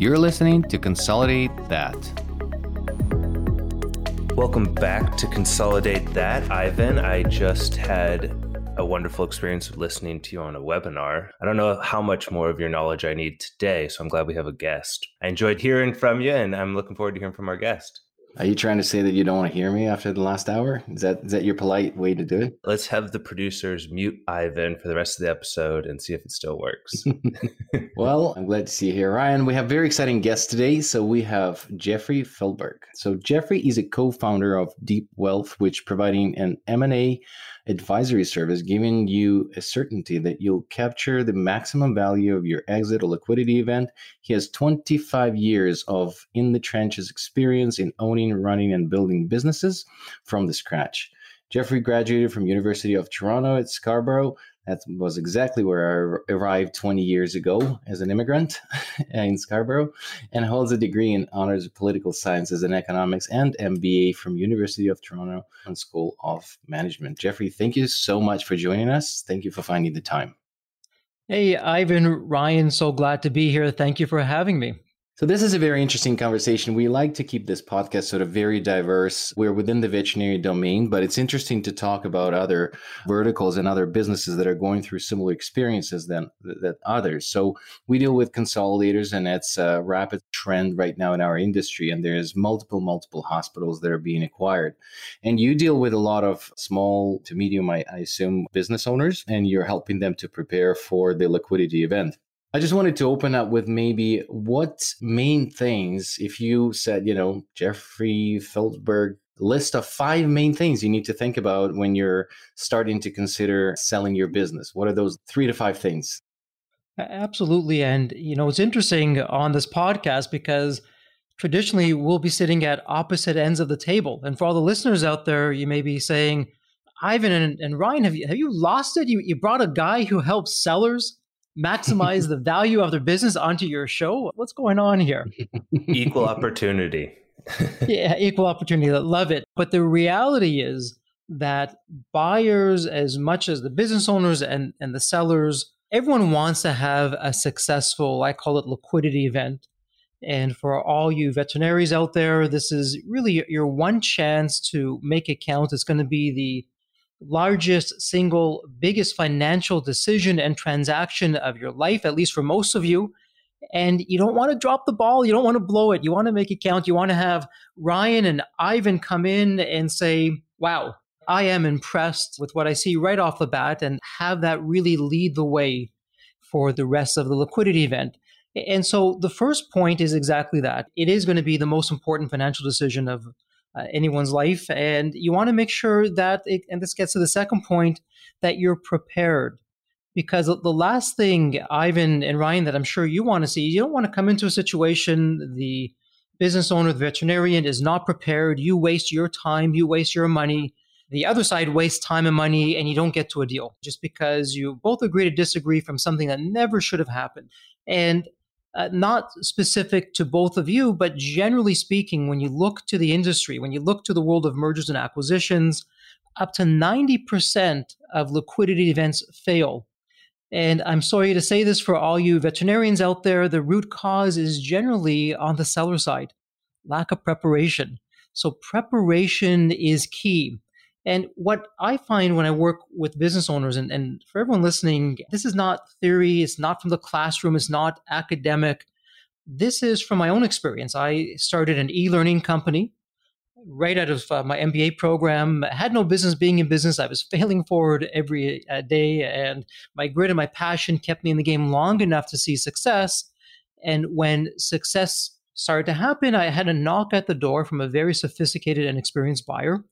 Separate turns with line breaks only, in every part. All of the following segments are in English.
You're listening to Consolidate That.
Welcome back to Consolidate That. Ivan, I just had a wonderful experience of listening to you on a webinar. I don't know how much more of your knowledge I need today, so I'm glad we have a guest. I enjoyed hearing from you, and I'm looking forward to hearing from our guest.
Are you trying to say that you don't want to hear me after the last hour? Is that is that your polite way to do it?
Let's have the producers mute Ivan for the rest of the episode and see if it still works.
well, I'm glad to see you here, Ryan. We have very exciting guests today. So we have Jeffrey Feldberg. So Jeffrey is a co-founder of Deep Wealth, which providing an M&A advisory service, giving you a certainty that you'll capture the maximum value of your exit or liquidity event. He has 25 years of in the trenches experience in owning, running, and building businesses from the scratch. Jeffrey graduated from University of Toronto at Scarborough that was exactly where I arrived 20 years ago as an immigrant in Scarborough and holds a degree in honors of political sciences and economics and MBA from University of Toronto and School of Management. Jeffrey, thank you so much for joining us. Thank you for finding the time.
Hey, Ivan, Ryan, so glad to be here. Thank you for having me.
So this is a very interesting conversation. We like to keep this podcast sort of very diverse. We're within the veterinary domain, but it's interesting to talk about other verticals and other businesses that are going through similar experiences than that others. So we deal with consolidators, and it's a rapid trend right now in our industry. And there's multiple, multiple hospitals that are being acquired. And you deal with a lot of small to medium, I, I assume, business owners, and you're helping them to prepare for the liquidity event. I just wanted to open up with maybe what main things, if you said, you know, Jeffrey Feldberg, list of five main things you need to think about when you're starting to consider selling your business. What are those three to five things?
Absolutely. And, you know, it's interesting on this podcast because traditionally we'll be sitting at opposite ends of the table. And for all the listeners out there, you may be saying, Ivan and, and Ryan, have you, have you lost it? You, you brought a guy who helps sellers maximize the value of their business onto your show? What's going on here?
Equal opportunity.
yeah, equal opportunity. Love it. But the reality is that buyers, as much as the business owners and, and the sellers, everyone wants to have a successful, I call it liquidity event. And for all you veterinaries out there, this is really your one chance to make it count. It's going to be the largest single biggest financial decision and transaction of your life, at least for most of you. And you don't want to drop the ball. You don't want to blow it. You want to make it count. You want to have Ryan and Ivan come in and say, wow, I am impressed with what I see right off the bat and have that really lead the way for the rest of the liquidity event. And so the first point is exactly that. It is going to be the most important financial decision of uh, anyone's life. And you want to make sure that, it, and this gets to the second point, that you're prepared. Because the last thing, Ivan and Ryan, that I'm sure you want to see, you don't want to come into a situation, the business owner, the veterinarian is not prepared. You waste your time, you waste your money. The other side wastes time and money, and you don't get to a deal just because you both agree to disagree from something that never should have happened. And uh, not specific to both of you, but generally speaking, when you look to the industry, when you look to the world of mergers and acquisitions, up to 90% of liquidity events fail. And I'm sorry to say this for all you veterinarians out there, the root cause is generally on the seller side lack of preparation. So, preparation is key. And what I find when I work with business owners, and, and for everyone listening, this is not theory, it's not from the classroom, it's not academic. This is from my own experience. I started an e learning company right out of uh, my MBA program. I had no business being in business. I was failing forward every uh, day, and my grit and my passion kept me in the game long enough to see success. And when success started to happen, I had a knock at the door from a very sophisticated and experienced buyer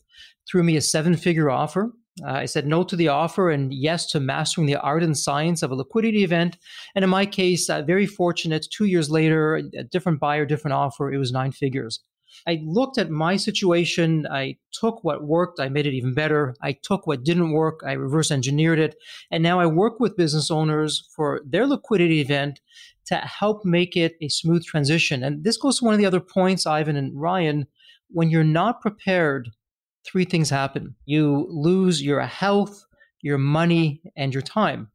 threw me a seven figure offer. Uh, I said no to the offer and yes to mastering the art and science of a liquidity event. And in my case, uh, very fortunate, two years later, a different buyer, different offer, it was nine figures. I looked at my situation. I took what worked, I made it even better. I took what didn't work, I reverse engineered it. And now I work with business owners for their liquidity event to help make it a smooth transition. And this goes to one of the other points, Ivan and Ryan. When you're not prepared three things happen you lose your health, your money, and your time.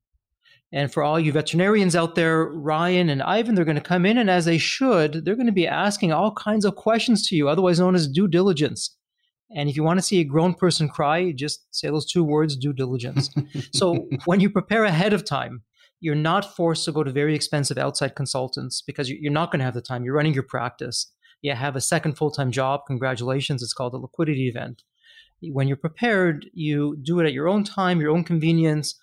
And for all you veterinarians out there, Ryan and Ivan, they're going to come in and as they should, they're going to be asking all kinds of questions to you, otherwise known as due diligence. And if you want to see a grown person cry, just say those two words, due diligence. so when you prepare ahead of time, you're not forced to go to very expensive outside consultants because you're not going to have the time. You're running your practice. You have a second full time job. Congratulations. It's called a liquidity event. When you're prepared, you do it at your own time, your own convenience.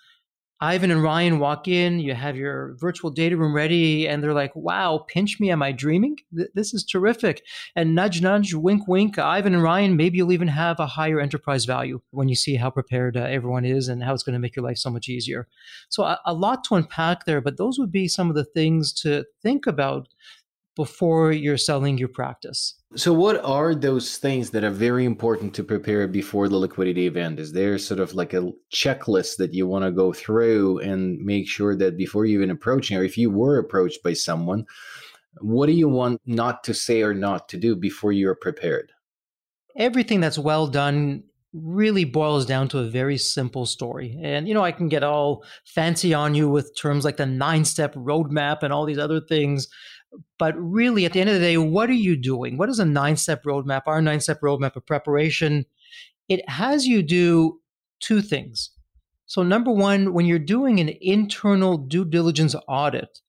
Ivan and Ryan walk in, you have your virtual data room ready, and they're like, wow, pinch me, am I dreaming? Th- this is terrific. And nudge, nudge, wink, wink, Ivan and Ryan, maybe you'll even have a higher enterprise value when you see how prepared uh, everyone is and how it's going to make your life so much easier. So, a, a lot to unpack there, but those would be some of the things to think about before you're selling your practice.
So, what are those things that are very important to prepare before the liquidity event? Is there sort of like a checklist that you want to go through and make sure that before you even approaching, or if you were approached by someone, what do you want not to say or not to do before you're prepared?
Everything that's well done really boils down to a very simple story. And, you know, I can get all fancy on you with terms like the nine step roadmap and all these other things. But really, at the end of the day, what are you doing? What is a nine step roadmap? Our nine step roadmap of preparation, it has you do two things. So, number one, when you're doing an internal due diligence audit,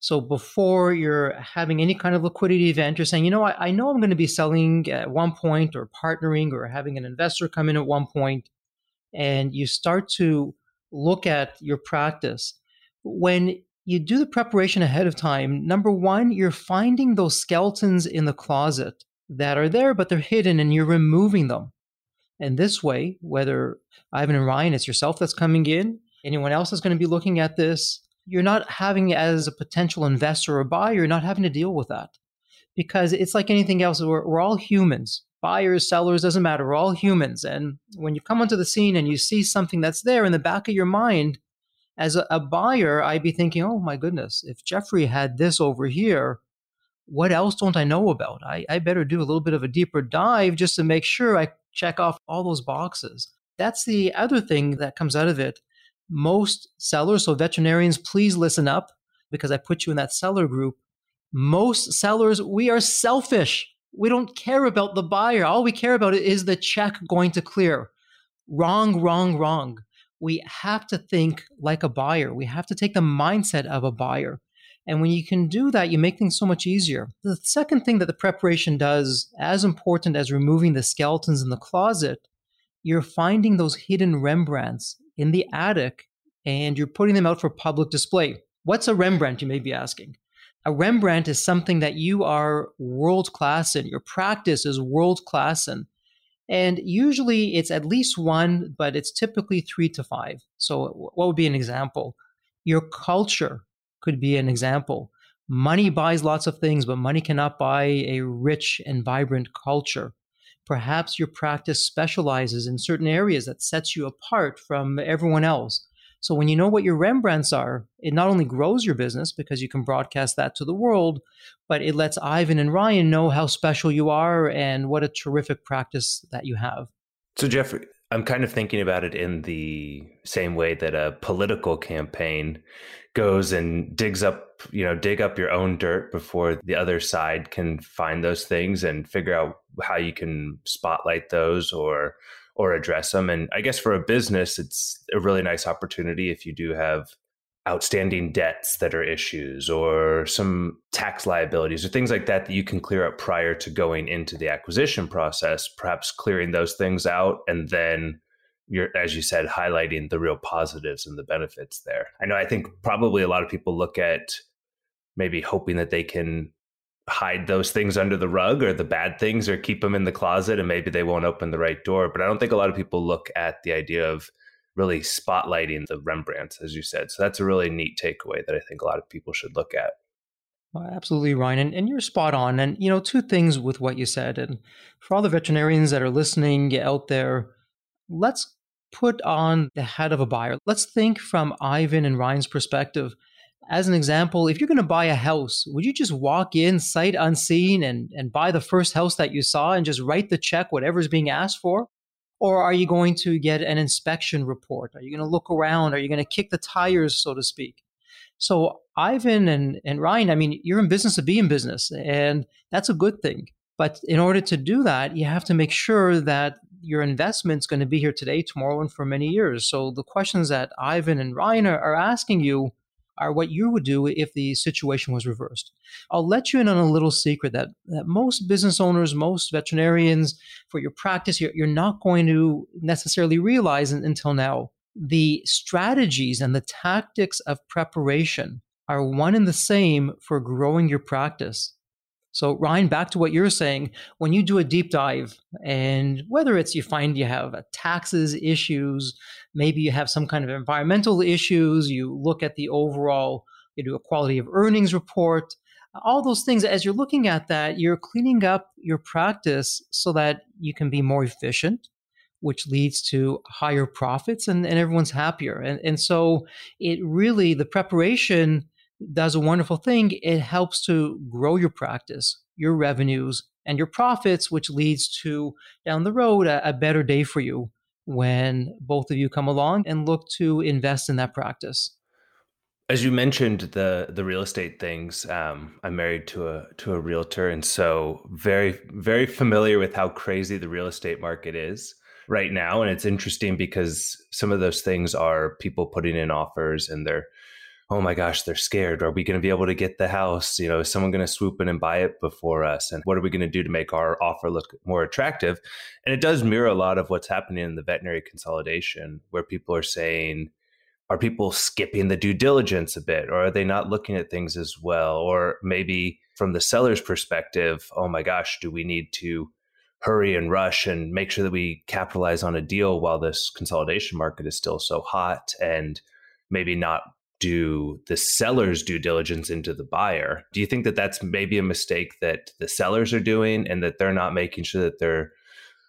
so before you're having any kind of liquidity event, you're saying, you know, I, I know I'm going to be selling at one point or partnering or having an investor come in at one point, and you start to look at your practice. When you do the preparation ahead of time, number one, you're finding those skeletons in the closet that are there, but they're hidden and you're removing them. And this way, whether Ivan and Ryan, it's yourself that's coming in, anyone else is going to be looking at this, you're not having as a potential investor or buyer, you're not having to deal with that. Because it's like anything else, we're, we're all humans. Buyers, sellers, doesn't matter. We're all humans. And when you come onto the scene and you see something that's there in the back of your mind, as a, a buyer, I'd be thinking, oh my goodness, if Jeffrey had this over here, what else don't I know about? I, I better do a little bit of a deeper dive just to make sure I check off all those boxes. That's the other thing that comes out of it. Most sellers, so veterinarians, please listen up because I put you in that seller group. Most sellers, we are selfish. We don't care about the buyer. All we care about is the check going to clear. Wrong, wrong, wrong we have to think like a buyer. We have to take the mindset of a buyer. And when you can do that, you make things so much easier. The second thing that the preparation does, as important as removing the skeletons in the closet, you're finding those hidden Rembrandts in the attic and you're putting them out for public display. What's a Rembrandt, you may be asking? A Rembrandt is something that you are world class in, your practice is world class in. And usually it's at least one, but it's typically three to five. So, what would be an example? Your culture could be an example. Money buys lots of things, but money cannot buy a rich and vibrant culture. Perhaps your practice specializes in certain areas that sets you apart from everyone else. So when you know what your Rembrandts are, it not only grows your business because you can broadcast that to the world, but it lets Ivan and Ryan know how special you are and what a terrific practice that you have.
So, Jeffrey, I'm kind of thinking about it in the same way that a political campaign goes and digs up, you know, dig up your own dirt before the other side can find those things and figure out how you can spotlight those or or address them. And I guess for a business, it's a really nice opportunity if you do have outstanding debts that are issues or some tax liabilities or things like that that you can clear up prior to going into the acquisition process, perhaps clearing those things out and then you're as you said highlighting the real positives and the benefits there. I know I think probably a lot of people look at maybe hoping that they can hide those things under the rug or the bad things or keep them in the closet and maybe they won't open the right door. But I don't think a lot of people look at the idea of really spotlighting the Rembrandts, as you said. So that's a really neat takeaway that I think a lot of people should look at.
Well, absolutely, Ryan. And, and you're spot on. And, you know, two things with what you said. And for all the veterinarians that are listening out there, let's put on the head of a buyer. Let's think from Ivan and Ryan's perspective as an example, if you're going to buy a house, would you just walk in sight unseen and, and buy the first house that you saw and just write the check, whatever's being asked for? Or are you going to get an inspection report? Are you going to look around? Are you going to kick the tires, so to speak? So, Ivan and, and Ryan, I mean, you're in business to be in business, and that's a good thing. But in order to do that, you have to make sure that your investment's going to be here today, tomorrow, and for many years. So the questions that Ivan and Ryan are, are asking you are what you would do if the situation was reversed. I'll let you in on a little secret that, that most business owners, most veterinarians, for your practice, you're, you're not going to necessarily realize until now. The strategies and the tactics of preparation are one and the same for growing your practice. So, Ryan, back to what you're saying, when you do a deep dive, and whether it's you find you have taxes issues, maybe you have some kind of environmental issues, you look at the overall, you do a quality of earnings report, all those things, as you're looking at that, you're cleaning up your practice so that you can be more efficient, which leads to higher profits and, and everyone's happier. And, and so, it really, the preparation, does a wonderful thing. It helps to grow your practice, your revenues, and your profits, which leads to down the road a, a, better day for you when both of you come along and look to invest in that practice.
As you mentioned the the real estate things, um, I'm married to a to a realtor, and so very very familiar with how crazy the real estate market is right now. And it's interesting because some of those things are people putting in offers and they're oh my gosh, they're scared. Are we going to be able to get the house? You know, is someone going to swoop in and buy it before us? And what are we going to do to make our offer look more attractive? And it does mirror a lot of what's happening in the veterinary consolidation, where people are saying, are people skipping the due diligence a bit, or are they not looking at things as well? Or maybe from the seller's perspective, oh my gosh, do we need to hurry and rush and make sure that we capitalize on a deal while this consolidation market is still so hot and maybe not do the seller's due diligence into the buyer. Do you think that that's maybe a mistake that the sellers are doing and that they're not making sure that they're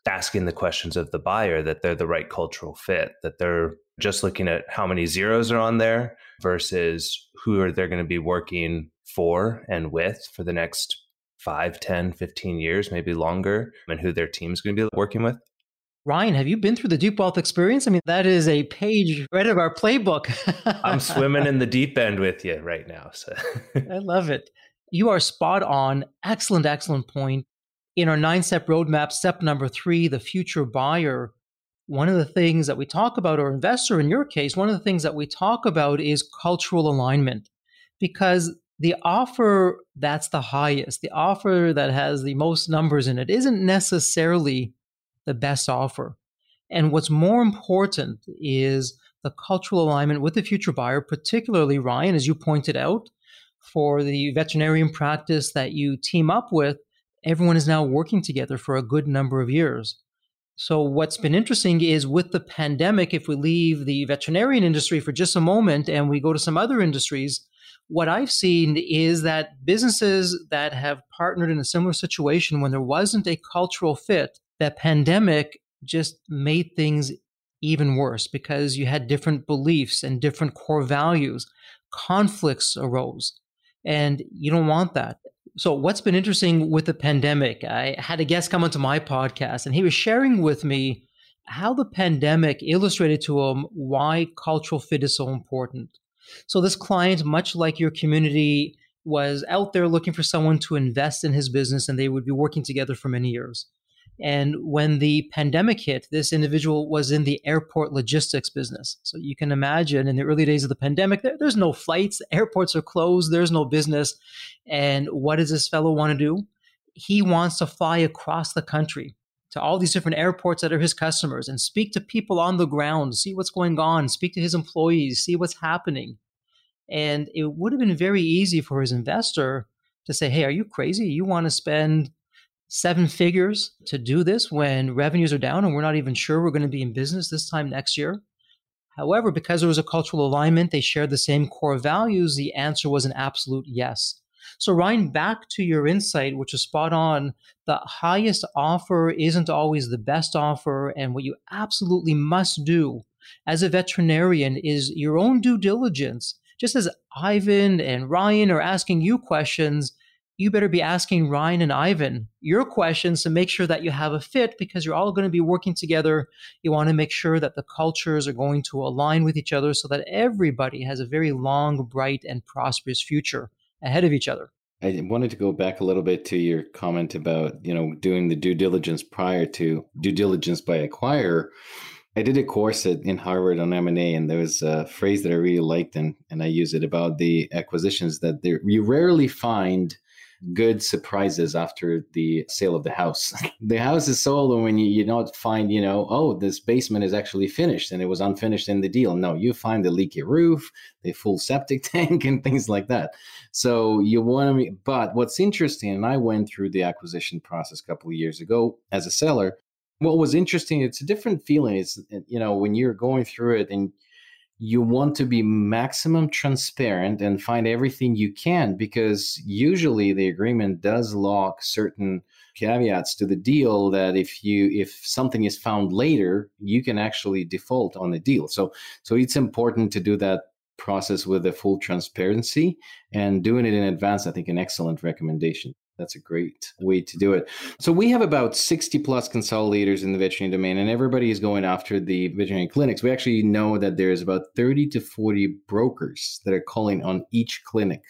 asking the questions of the buyer, that they're the right cultural fit, that they're just looking at how many zeros are on there versus who are they going to be working for and with for the next 5, 10, 15 years, maybe longer, and who their team's going to be working with?
Ryan, have you been through the deep wealth experience? I mean, that is a page right of our playbook.
I'm swimming in the deep end with you right now. So
I love it. You are spot on. Excellent, excellent point. In our nine step roadmap, step number three, the future buyer, one of the things that we talk about, or investor in your case, one of the things that we talk about is cultural alignment because the offer that's the highest, the offer that has the most numbers in it, isn't necessarily the best offer. And what's more important is the cultural alignment with the future buyer, particularly Ryan, as you pointed out, for the veterinarian practice that you team up with, everyone is now working together for a good number of years. So, what's been interesting is with the pandemic, if we leave the veterinarian industry for just a moment and we go to some other industries, what I've seen is that businesses that have partnered in a similar situation when there wasn't a cultural fit that pandemic just made things even worse because you had different beliefs and different core values. Conflicts arose, and you don't want that. So, what's been interesting with the pandemic? I had a guest come onto my podcast, and he was sharing with me how the pandemic illustrated to him why cultural fit is so important. So, this client, much like your community, was out there looking for someone to invest in his business, and they would be working together for many years. And when the pandemic hit, this individual was in the airport logistics business. So you can imagine in the early days of the pandemic, there, there's no flights, airports are closed, there's no business. And what does this fellow want to do? He wants to fly across the country to all these different airports that are his customers and speak to people on the ground, see what's going on, speak to his employees, see what's happening. And it would have been very easy for his investor to say, Hey, are you crazy? You want to spend seven figures to do this when revenues are down and we're not even sure we're going to be in business this time next year. However, because there was a cultural alignment, they shared the same core values, the answer was an absolute yes. So, Ryan, back to your insight, which is spot on. The highest offer isn't always the best offer. And what you absolutely must do as a veterinarian is your own due diligence. Just as Ivan and Ryan are asking you questions, you better be asking Ryan and Ivan your questions to make sure that you have a fit because you're all going to be working together. You want to make sure that the cultures are going to align with each other so that everybody has a very long, bright, and prosperous future ahead of each other.
I wanted to go back a little bit to your comment about, you know, doing the due diligence prior to due diligence by acquire. I did a course at, in Harvard on M&A and there was a phrase that I really liked and, and I use it about the acquisitions that there, you rarely find good surprises after the sale of the house. the house is sold, and when you, you don't find, you know, oh, this basement is actually finished and it was unfinished in the deal. No, you find the leaky roof, the full septic tank, and things like that. So you want to, but what's interesting, and I went through the acquisition process a couple of years ago as a seller. What was interesting, it's a different feeling. It's, you know, when you're going through it and you want to be maximum transparent and find everything you can because usually the agreement does lock certain caveats to the deal that if you if something is found later you can actually default on the deal. So so it's important to do that process with a full transparency and doing it in advance i think an excellent recommendation that's a great way to do it. So we have about 60 plus consolidators in the veterinary domain, and everybody is going after the veterinary clinics. We actually know that there's about 30 to 40 brokers that are calling on each clinic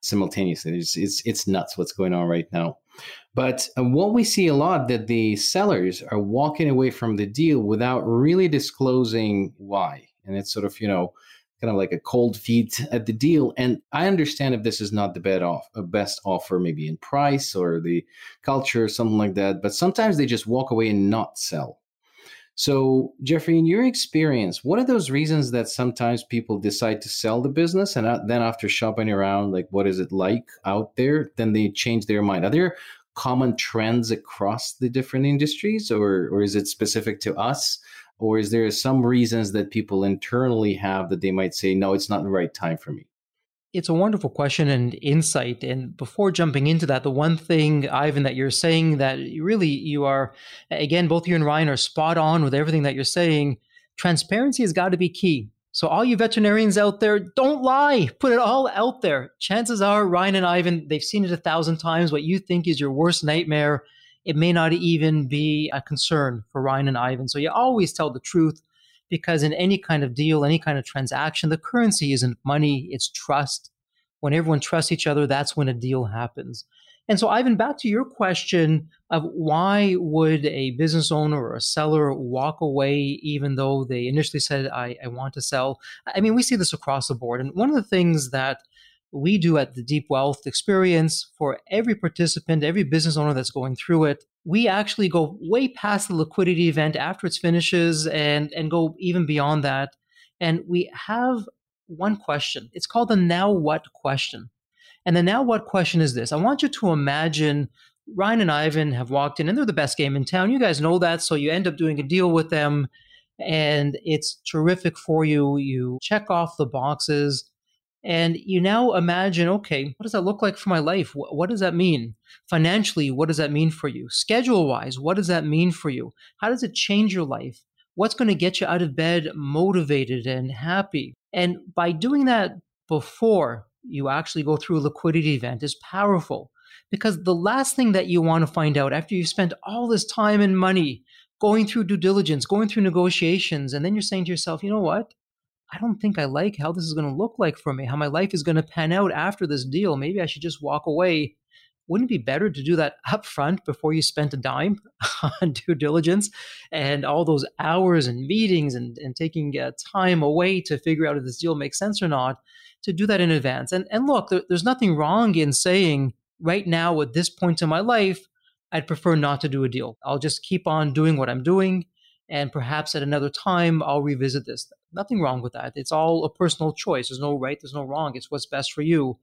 simultaneously. It's, it's, it's nuts what's going on right now. But uh, what we see a lot that the sellers are walking away from the deal without really disclosing why. And it's sort of, you know, kind of like a cold feet at the deal. And I understand if this is not the best off, a best offer, maybe in price or the culture or something like that. But sometimes they just walk away and not sell. So, Jeffrey, in your experience, what are those reasons that sometimes people decide to sell the business and uh, then after shopping around, like what is it like out there, then they change their mind? Are there common trends across the different industries or, or is it specific to us? Or is there some reasons that people internally have that they might say no it's not the right time for me
it's a wonderful question and insight and before jumping into that the one thing ivan that you're saying that really you are again both you and ryan are spot on with everything that you're saying transparency has got to be key. So all you veterinarians out there don't lie. Put it all out there. Chances are ryan and ivan they've seen it a thousand times what you think is your worst nightmare it may not even be a concern for Ryan and Ivan. So you always tell the truth because in any kind of deal, any kind of transaction, the currency isn't money, it's trust. When everyone trusts each other, that's when a deal happens. And so, Ivan, back to your question of why would a business owner or a seller walk away even though they initially said, I, I want to sell? I mean, we see this across the board. And one of the things that we do at the Deep Wealth Experience for every participant, every business owner that's going through it. We actually go way past the liquidity event after it finishes and, and go even beyond that. And we have one question. It's called the now what question. And the now what question is this I want you to imagine Ryan and Ivan have walked in and they're the best game in town. You guys know that. So you end up doing a deal with them and it's terrific for you. You check off the boxes and you now imagine, okay, what does that look like for my life? What, what does that mean? Financially, what does that mean for you? Schedule wise, what does that mean for you? How does it change your life? What's going to get you out of bed motivated and happy? And by doing that before you actually go through a liquidity event is powerful because the last thing that you want to find out after you've spent all this time and money going through due diligence, going through negotiations, and then you're saying to yourself, you know what? I don't think I like how this is going to look like for me, how my life is going to pan out after this deal. Maybe I should just walk away. Wouldn't it be better to do that up front before you spent a dime on due diligence and all those hours and meetings and, and taking uh, time away to figure out if this deal makes sense or not? To do that in advance. And, and look, there, there's nothing wrong in saying right now at this point in my life, I'd prefer not to do a deal. I'll just keep on doing what I'm doing and perhaps at another time I'll revisit this. Nothing wrong with that. It's all a personal choice. There's no right, there's no wrong. It's what's best for you.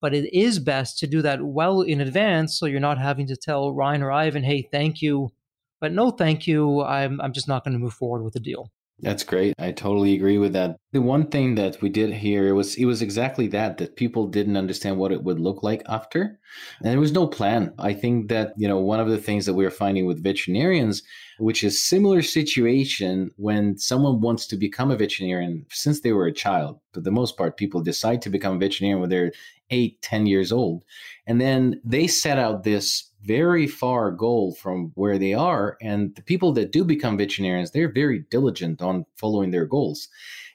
But it is best to do that well in advance so you're not having to tell Ryan or Ivan, hey, thank you, but no thank you. I'm, I'm just not going to move forward with the deal.
That's great. I totally agree with that. The one thing that we did here was it was exactly that that people didn't understand what it would look like after. And there was no plan. I think that, you know, one of the things that we are finding with veterinarians, which is similar situation when someone wants to become a veterinarian since they were a child. For the most part, people decide to become a veterinarian when they're eight, ten years old. And then they set out this very far goal from where they are. And the people that do become veterinarians, they're very diligent on following their goals.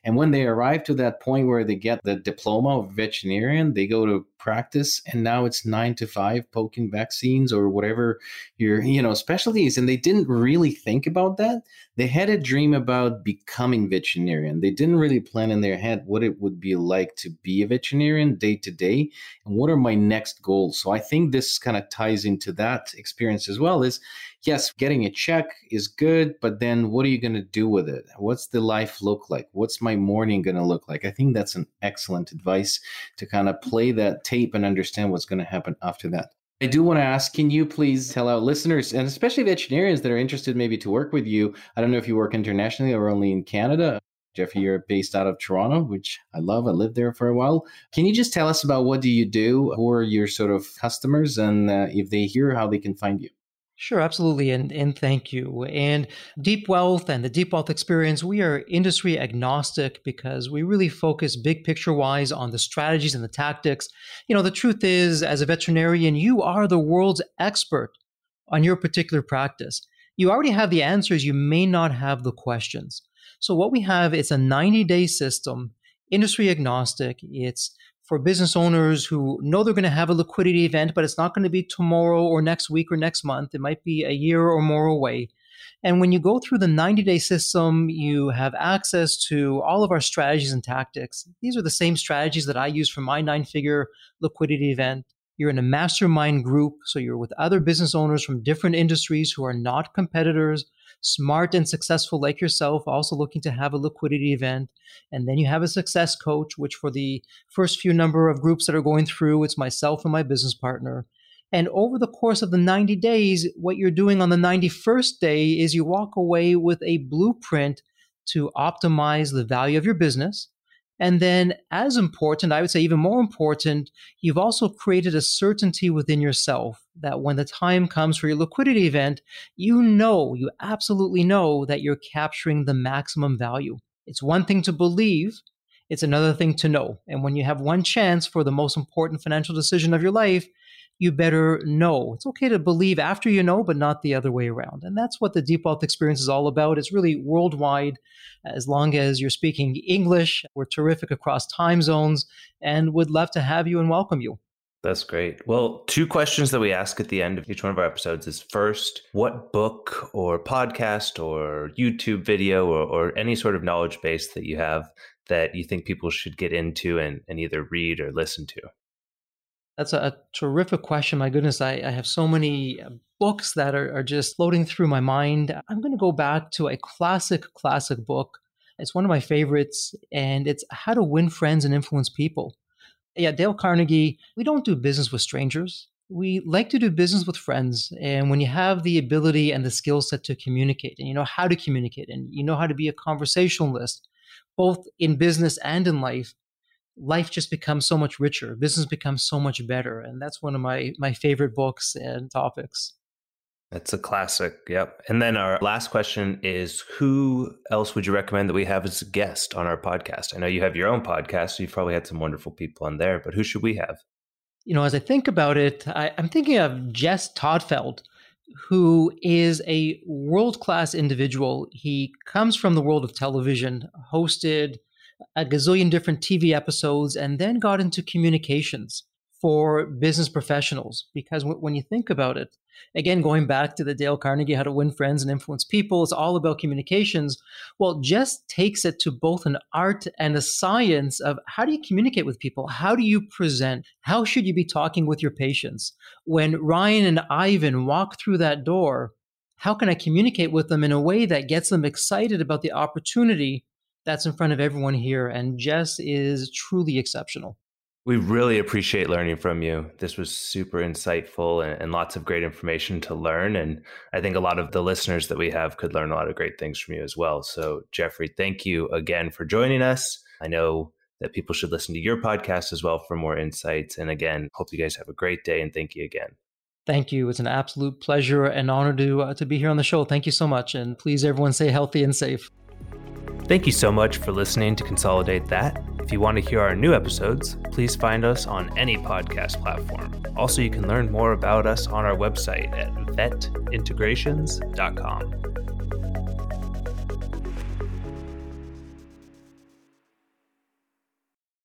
And when they arrive to that point where they get the diploma of veterinarian, they go to practice and now it's nine to five poking vaccines or whatever your, you know, specialties. And they didn't really think about that. They had a dream about becoming veterinarian. They didn't really plan in their head what it would be like to be a veterinarian day to day and what are my next goals. So I think this kind of ties into that experience as well is yes, getting a check is good, but then what are you going to do with it? What's the life look like? What's my morning going to look like? I think that's an excellent advice to kind of play that tape and understand what's going to happen after that. I do want to ask, can you please tell our listeners, and especially veterinarians that are interested maybe to work with you? I don't know if you work internationally or only in Canada. Jeffrey, you're based out of Toronto, which I love. I lived there for a while. Can you just tell us about what do you do? Who are your sort of customers? And uh, if they hear, how they can find you?
Sure, absolutely. And, and thank you. And Deep Wealth and the Deep Wealth experience, we are industry agnostic because we really focus big picture wise on the strategies and the tactics. You know, the truth is, as a veterinarian, you are the world's expert on your particular practice. You already have the answers, you may not have the questions. So, what we have is a 90 day system, industry agnostic. It's for business owners who know they're going to have a liquidity event, but it's not going to be tomorrow or next week or next month. It might be a year or more away. And when you go through the 90 day system, you have access to all of our strategies and tactics. These are the same strategies that I use for my nine figure liquidity event. You're in a mastermind group, so you're with other business owners from different industries who are not competitors smart and successful like yourself, also looking to have a liquidity event. And then you have a success coach, which for the first few number of groups that are going through, it's myself and my business partner. And over the course of the 90 days, what you're doing on the 91st day is you walk away with a blueprint to optimize the value of your business and then, as important, I would say even more important, you've also created a certainty within yourself that when the time comes for your liquidity event, you know, you absolutely know that you're capturing the maximum value. It's one thing to believe, it's another thing to know. And when you have one chance for the most important financial decision of your life, you better know. It's okay to believe after you know, but not the other way around. And that's what the Deep Wealth experience is all about. It's really worldwide. As long as you're speaking English, we're terrific across time zones and would love to have you and welcome you.
That's great. Well, two questions that we ask at the end of each one of our episodes is first, what book or podcast or YouTube video or, or any sort of knowledge base that you have that you think people should get into and, and either read or listen to?
That's a, a, terrific question. My goodness, I, I have so many uh, books that are, are just floating through my mind. I'm going to go back to a classic, classic book. It's one of my favorites, and it's How to Win Friends and Influence People. Yeah, Dale Carnegie, we don't do business with strangers. We like to do business with friends. And when you have the ability and the skill set to communicate, and you know how to communicate, and you know how to be a conversationalist, both in business and in life, life just becomes so much richer business becomes so much better and that's one of my my favorite books and topics.
That's a classic yep. And then our last question is who else would you recommend that we have as a guest on our podcast? I know you have your own podcast so you've probably had some wonderful people on there but who should we have?
You know as i think about it I, i'm thinking of jess Todtfeld who is a world class individual. He comes from the world of television hosted a gazillion different TV episodes, and then got into communications for business professionals. Because w- when you think about it, again, going back to the Dale Carnegie, How to Win Friends and Influence People, it's all about communications. Well, Jess takes it to both an art and a science of how do you communicate with people? How do you present? How should you be talking with your patients? When Ryan and Ivan walk through that door, how can I communicate with them in a way that gets them excited about the opportunity that's in front of everyone here. And Jess is truly exceptional.
We really appreciate learning from you. This was super insightful and, and, lots of great information to learn. And I think a lot of the listeners that we have could learn a lot of great things from you as well. So, Jeffrey, thank you again for joining us. I know that people should listen to your podcast as well for more insights. And again, hope you guys have a great day and thank you again.
Thank you. It's an absolute pleasure and honor to uh, to be here on the show. Thank you so much, and please everyone stay healthy and safe.
Thank you so much for listening to Consolidate That. If you want to hear our new episodes, please find us on any podcast platform. Also, you can learn more about us on our website at vetintegrations.com.